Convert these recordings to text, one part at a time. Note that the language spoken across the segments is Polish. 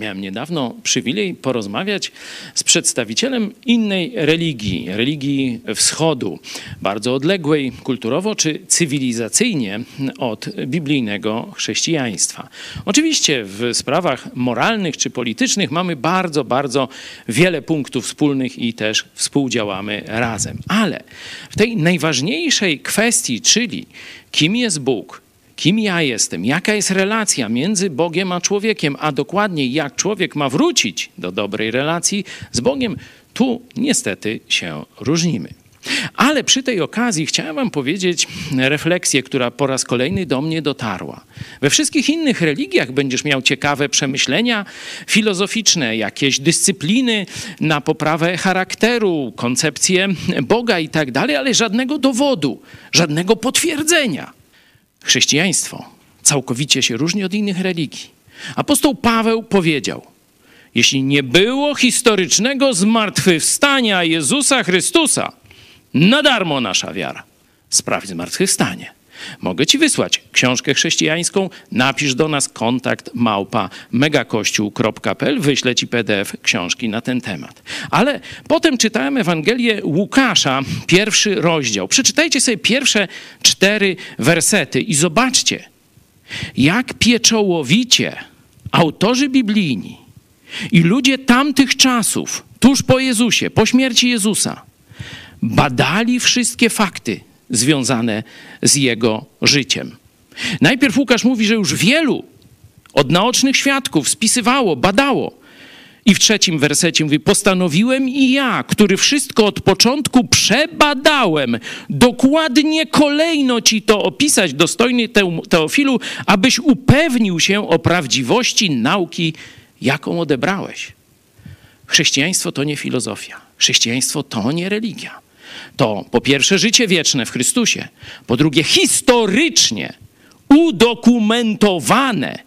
Miałem niedawno przywilej porozmawiać z przedstawicielem innej religii, religii wschodu, bardzo odległej kulturowo czy cywilizacyjnie od biblijnego chrześcijaństwa. Oczywiście w sprawach moralnych czy politycznych mamy bardzo, bardzo wiele punktów wspólnych i też współdziałamy razem. Ale w tej najważniejszej kwestii, czyli kim jest Bóg, kim ja jestem, jaka jest relacja między Bogiem a człowiekiem, a dokładniej jak człowiek ma wrócić do dobrej relacji z Bogiem, tu niestety się różnimy. Ale przy tej okazji chciałem Wam powiedzieć refleksję, która po raz kolejny do mnie dotarła. We wszystkich innych religiach będziesz miał ciekawe przemyślenia filozoficzne, jakieś dyscypliny na poprawę charakteru, koncepcję Boga i tak dalej, ale żadnego dowodu, żadnego potwierdzenia. Chrześcijaństwo całkowicie się różni od innych religii. Apostoł Paweł powiedział: Jeśli nie było historycznego zmartwychwstania Jezusa Chrystusa, na darmo nasza wiara. Sprawdź zmartwychwstanie. Mogę ci wysłać książkę chrześcijańską, napisz do nas kontakt małpa megakościół.pl, wyślę ci PDF książki na ten temat. Ale potem czytałem Ewangelię Łukasza, pierwszy rozdział. Przeczytajcie sobie pierwsze cztery wersety i zobaczcie, jak pieczołowicie autorzy biblijni i ludzie tamtych czasów, tuż po Jezusie, po śmierci Jezusa, badali wszystkie fakty związane z jego życiem. Najpierw Łukasz mówi, że już wielu od naocznych świadków spisywało, badało. I w trzecim wersecie mówi: Postanowiłem i ja, który wszystko od początku przebadałem, dokładnie kolejno ci to opisać, dostojny Teofilu, abyś upewnił się o prawdziwości nauki, jaką odebrałeś. Chrześcijaństwo to nie filozofia, chrześcijaństwo to nie religia to po pierwsze życie wieczne w Chrystusie, po drugie historycznie udokumentowane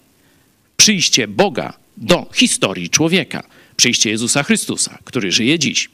przyjście Boga do historii człowieka, przyjście Jezusa Chrystusa, który żyje dziś.